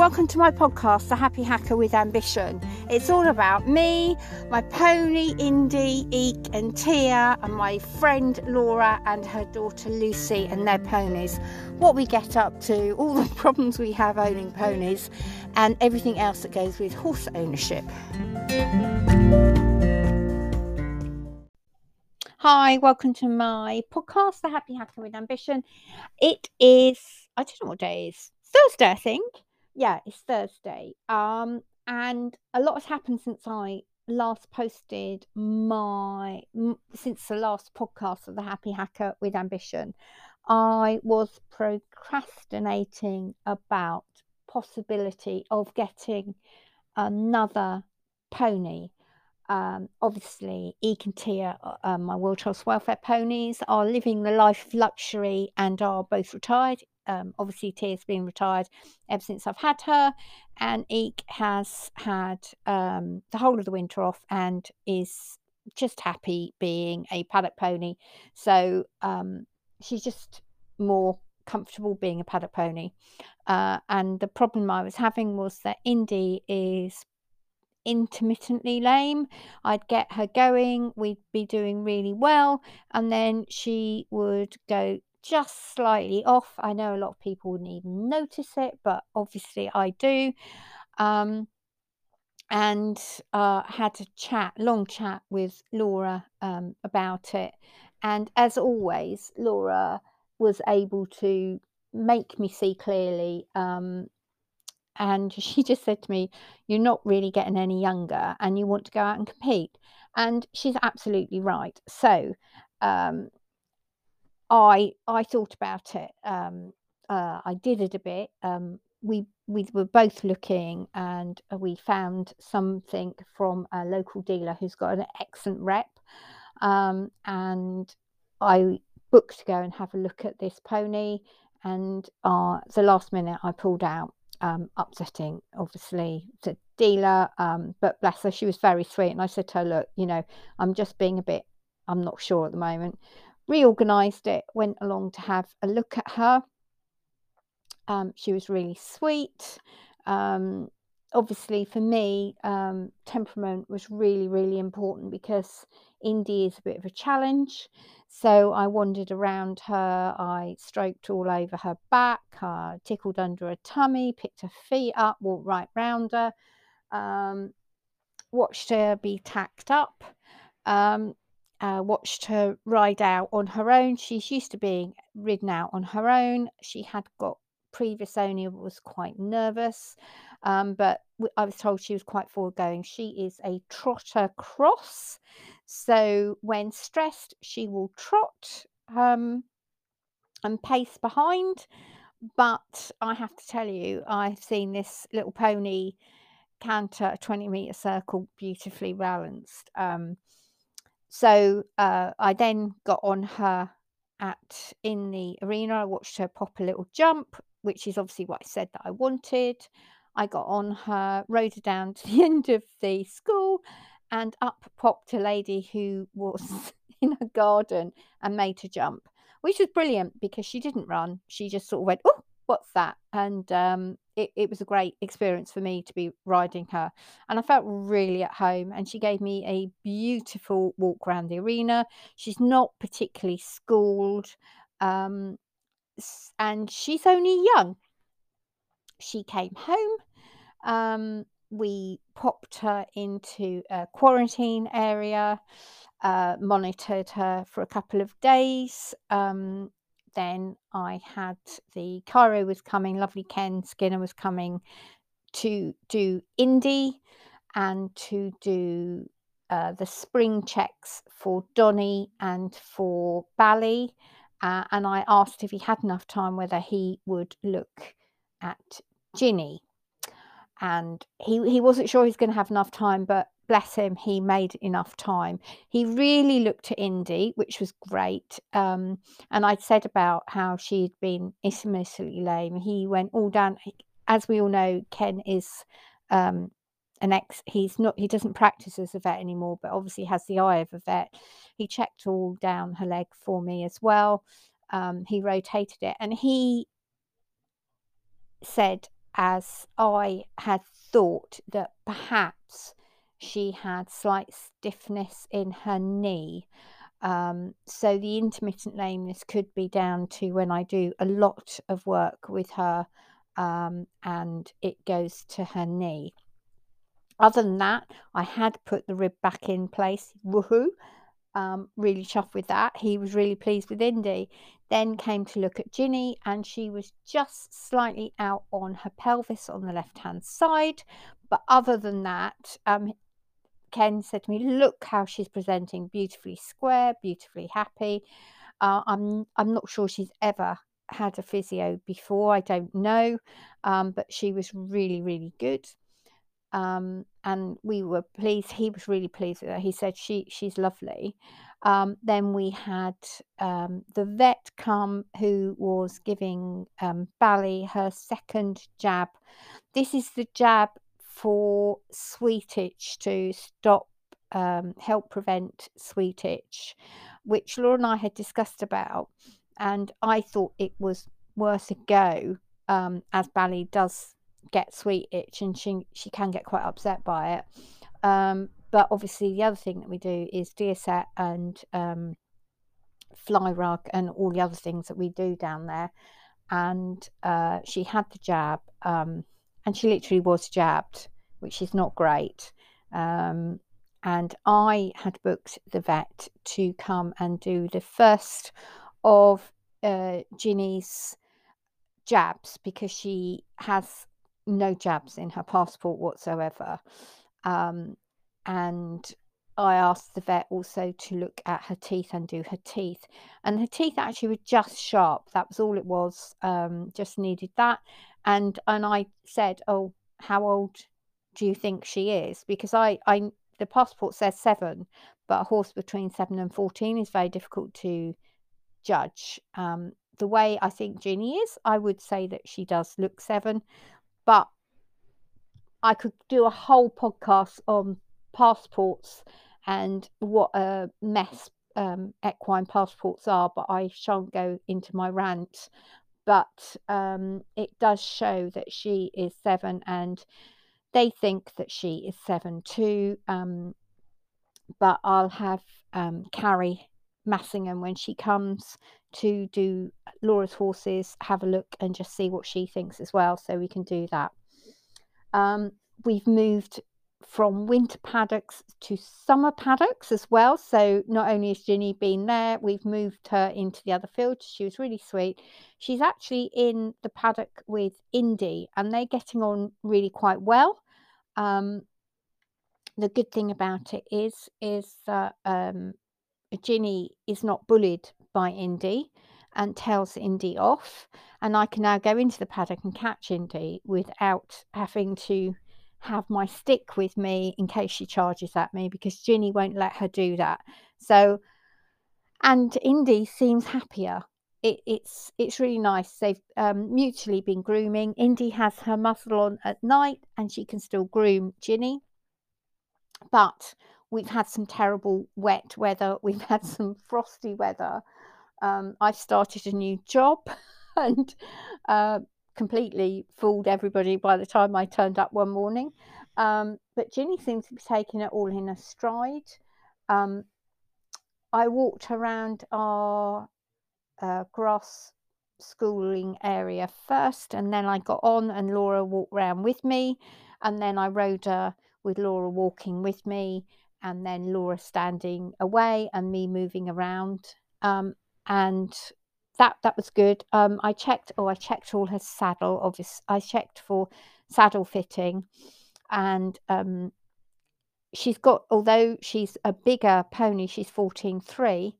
Welcome to my podcast, The Happy Hacker with Ambition. It's all about me, my pony Indy, Eek, and Tia, and my friend Laura and her daughter Lucy and their ponies. What we get up to, all the problems we have owning ponies, and everything else that goes with horse ownership. Hi, welcome to my podcast, The Happy Hacker with Ambition. It is, I don't know what day it is, Thursday, I think yeah, it's Thursday. Um, and a lot has happened since I last posted my since the last podcast of the Happy Hacker with Ambition. I was procrastinating about possibility of getting another pony. Um, obviously, Eek and Tia, uh, my World Trust Welfare ponies, are living the life of luxury and are both retired um, obviously Tia's been retired ever since I've had her, and Eek has had um, the whole of the winter off and is just happy being a paddock pony. So um, she's just more comfortable being a paddock pony. Uh, and the problem I was having was that Indy is intermittently lame. I'd get her going, we'd be doing really well, and then she would go just slightly off. I know a lot of people wouldn't even notice it, but obviously I do. Um, and uh, had a chat, long chat with Laura um, about it. And as always, Laura was able to make me see clearly. Um, and she just said to me, You're not really getting any younger and you want to go out and compete. And she's absolutely right. So, um, I I thought about it. Um, uh, I did it a bit. Um, we we were both looking, and we found something from a local dealer who's got an excellent rep. Um, and I booked to go and have a look at this pony. And uh, the last minute, I pulled out. Um, upsetting, obviously, the dealer. Um, but bless her, she was very sweet. And I said to her, "Look, you know, I'm just being a bit. I'm not sure at the moment." Reorganized it, went along to have a look at her. Um, she was really sweet. Um, obviously, for me, um, temperament was really, really important because Indy is a bit of a challenge. So I wandered around her, I stroked all over her back, I tickled under her tummy, picked her feet up, walked right round her, um, watched her be tacked up. Uh, watched her ride out on her own. She's used to being ridden out on her own. She had got previous owner was quite nervous, um, but I was told she was quite forward going. She is a trotter cross, so when stressed, she will trot um, and pace behind. But I have to tell you, I've seen this little pony canter a 20 meter circle beautifully balanced. Um, so uh, I then got on her at in the arena. I watched her pop a little jump, which is obviously what I said that I wanted. I got on her, rode her down to the end of the school, and up popped a lady who was in a garden and made her jump, which was brilliant because she didn't run. She just sort of went, oh, what's that? And um, it, it was a great experience for me to be riding her. And I felt really at home. And she gave me a beautiful walk around the arena. She's not particularly schooled, um, and she's only young. She came home. Um, we popped her into a quarantine area, uh, monitored her for a couple of days. Um, then I had the chiro was coming, lovely Ken Skinner was coming to do Indy and to do uh, the spring checks for Donny and for Bally. Uh, and I asked if he had enough time whether he would look at Ginny. And he, he wasn't sure he's going to have enough time, but bless him, he made enough time. He really looked at Indy, which was great. Um, and I said about how she'd been infamously lame. He went all down. As we all know, Ken is um, an ex. He's not. He doesn't practice as a vet anymore, but obviously has the eye of a vet. He checked all down her leg for me as well. Um, he rotated it, and he said as I had thought that perhaps she had slight stiffness in her knee. Um, so the intermittent lameness could be down to when I do a lot of work with her um, and it goes to her knee. Other than that, I had put the rib back in place. Woohoo! Um, really chuffed with that. He was really pleased with Indy. Then came to look at Ginny, and she was just slightly out on her pelvis on the left hand side. But other than that, um, Ken said to me, "Look how she's presenting, beautifully square, beautifully happy." Uh, I'm I'm not sure she's ever had a physio before. I don't know, um, but she was really really good. Um, and we were pleased. He was really pleased with her. He said she she's lovely. Um, then we had um, the vet come who was giving um, Bally her second jab. This is the jab for sweet itch to stop, um, help prevent sweet itch, which Laura and I had discussed about. And I thought it was worth a go um, as Bally does get sweet itch and she, she can get quite upset by it. Um, but obviously, the other thing that we do is Deosect and um, fly rug and all the other things that we do down there. And uh, she had the jab, um, and she literally was jabbed, which is not great. Um, and I had booked the vet to come and do the first of uh, Ginny's jabs because she has no jabs in her passport whatsoever. Um, and I asked the vet also to look at her teeth and do her teeth. And her teeth actually were just sharp. That was all it was. Um, just needed that. And and I said, "Oh, how old do you think she is?" Because I I the passport says seven, but a horse between seven and fourteen is very difficult to judge. Um, the way I think Ginny is, I would say that she does look seven, but I could do a whole podcast on passports and what a mess um, equine passports are, but I shan't go into my rant. But um, it does show that she is seven, and they think that she is seven too. Um, but I'll have um, Carrie Massingham when she comes to do Laura's horses, have a look and just see what she thinks as well. So we can do that. Um, we've moved from winter paddocks to summer paddocks as well. So not only has Ginny been there, we've moved her into the other field. She was really sweet. She's actually in the paddock with Indy, and they're getting on really quite well. Um, the good thing about it is is that um, Ginny is not bullied by Indy and tells Indy off, and I can now go into the paddock and catch Indy without having to have my stick with me in case she charges at me because Ginny won't let her do that. So, and Indy seems happier. It, it's it's really nice. They've um, mutually been grooming. Indy has her muzzle on at night, and she can still groom Ginny. But we've had some terrible wet weather. We've had some frosty weather. Um, I've started a new job, and uh, completely fooled everybody by the time I turned up one morning. Um, but Ginny seems to be taking it all in a stride. Um, I walked around our uh, grass schooling area first, and then I got on, and Laura walked around with me, and then I rode her with Laura walking with me, and then Laura standing away, and me moving around. Um, and that that was good. Um, I checked. Oh, I checked all her saddle. Obviously, I checked for saddle fitting, and um, she's got. Although she's a bigger pony, she's fourteen three.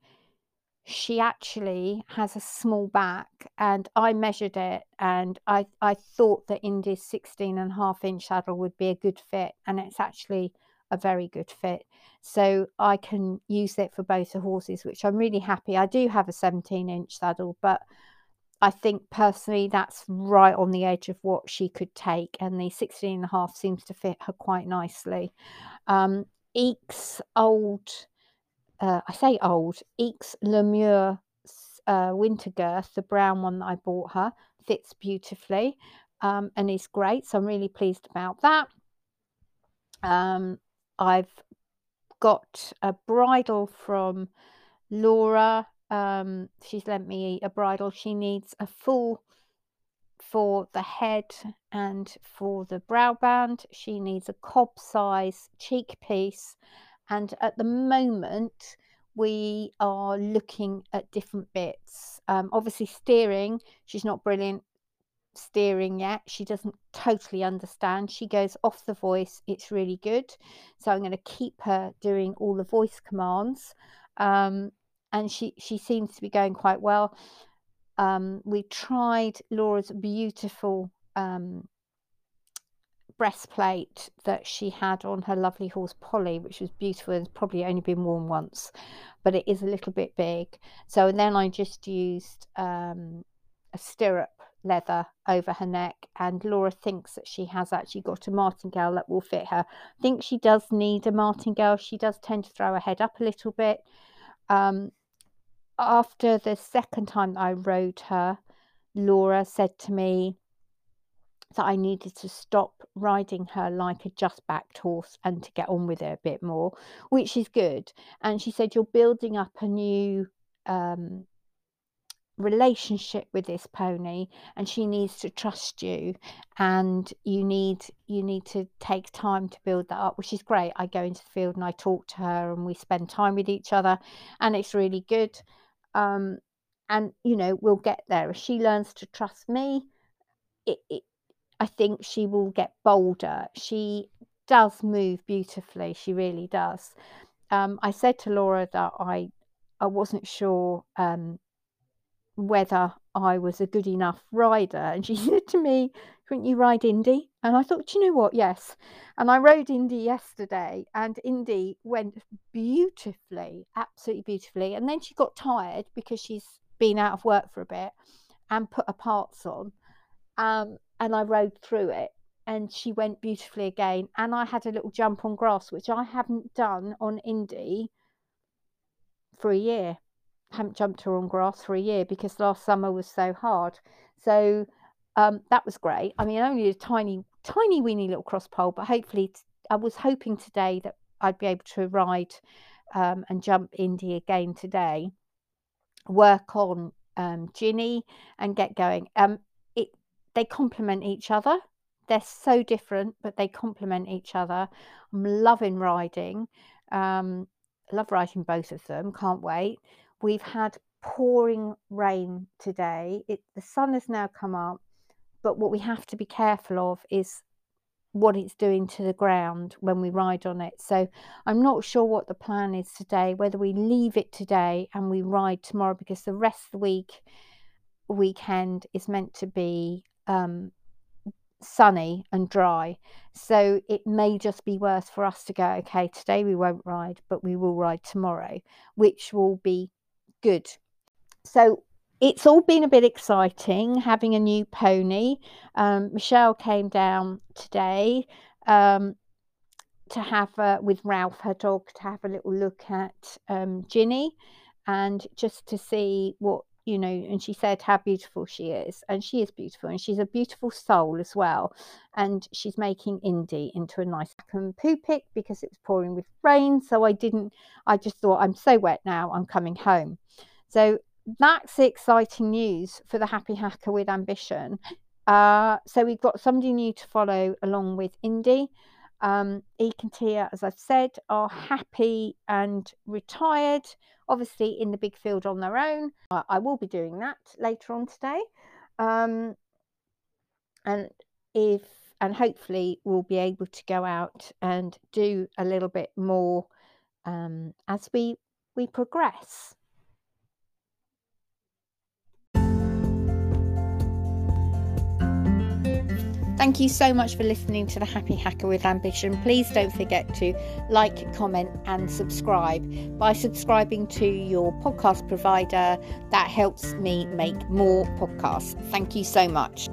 She actually has a small back, and I measured it, and I I thought that Indy's 16 and a half inch saddle would be a good fit, and it's actually a very good fit. So I can use it for both the horses, which I'm really happy. I do have a 17 inch saddle, but I think personally that's right on the edge of what she could take, and the 16 and a half seems to fit her quite nicely. Um, Eeks old, uh, I say old, Eeks LeMieux uh, winter girth, the brown one that I bought her, fits beautifully. um, and is great. So I'm really pleased about that. Um, I've got a bridle from Laura. Um, she's lent me a bridle. She needs a full for the head and for the brow band. She needs a cob size cheek piece. And at the moment, we are looking at different bits. Um, obviously, steering, she's not brilliant steering yet. She doesn't totally understand. She goes off the voice. It's really good. So I'm going to keep her doing all the voice commands. Um, and she, she seems to be going quite well. Um, we tried Laura's beautiful um, breastplate that she had on her lovely horse Polly, which was beautiful. It's probably only been worn once, but it is a little bit big. So and then I just used um, a stirrup leather over her neck, and Laura thinks that she has actually got a martingale that will fit her. I think she does need a martingale. She does tend to throw her head up a little bit. Um, after the second time I rode her, Laura said to me that I needed to stop riding her like a just backed horse and to get on with it a bit more, which is good. And she said, You're building up a new um, relationship with this pony and she needs to trust you and you need you need to take time to build that up which is great i go into the field and i talk to her and we spend time with each other and it's really good um, and you know we'll get there. If she learns to trust me, it, it, I think she will get bolder. She does move beautifully. She really does. Um, I said to Laura that I I wasn't sure um, whether I was a good enough rider, and she said to me, "Couldn't you ride Indy?" And I thought, you know what? Yes. And I rode Indy yesterday, and Indy went beautifully, absolutely beautifully. And then she got tired because she's been out of work for a bit and put her parts on. Um, and I rode through it, and she went beautifully again. And I had a little jump on grass, which I haven't done on Indy for a year. Haven't jumped her on grass for a year because last summer was so hard. So um, that was great. I mean, only a tiny, tiny, weeny little cross pole, but hopefully, t- I was hoping today that I'd be able to ride um, and jump Indy again today, work on um, Ginny and get going. Um, it they complement each other. They're so different, but they complement each other. I'm loving riding. Um, love riding both of them. Can't wait. We've had pouring rain today. It the sun has now come up but what we have to be careful of is what it's doing to the ground when we ride on it. So I'm not sure what the plan is today, whether we leave it today and we ride tomorrow because the rest of the week weekend is meant to be um, sunny and dry. So it may just be worth for us to go, okay, today we won't ride, but we will ride tomorrow, which will be good. So it's all been a bit exciting having a new pony. Um, Michelle came down today um, to have uh, with Ralph, her dog, to have a little look at um, Ginny and just to see what you know. And she said how beautiful she is, and she is beautiful, and she's a beautiful soul as well. And she's making Indy into a nice poo pick because it was pouring with rain. So I didn't. I just thought I'm so wet now. I'm coming home. So that's the exciting news for the happy hacker with ambition. Uh, so we've got somebody new to follow along with Indy. Um, Eek and Tia, as I've said, are happy and retired, obviously in the big field on their own. I, I will be doing that later on today. Um, and if and hopefully we'll be able to go out and do a little bit more um, as we we progress. Thank you so much for listening to the Happy Hacker with Ambition. Please don't forget to like, comment, and subscribe. By subscribing to your podcast provider, that helps me make more podcasts. Thank you so much.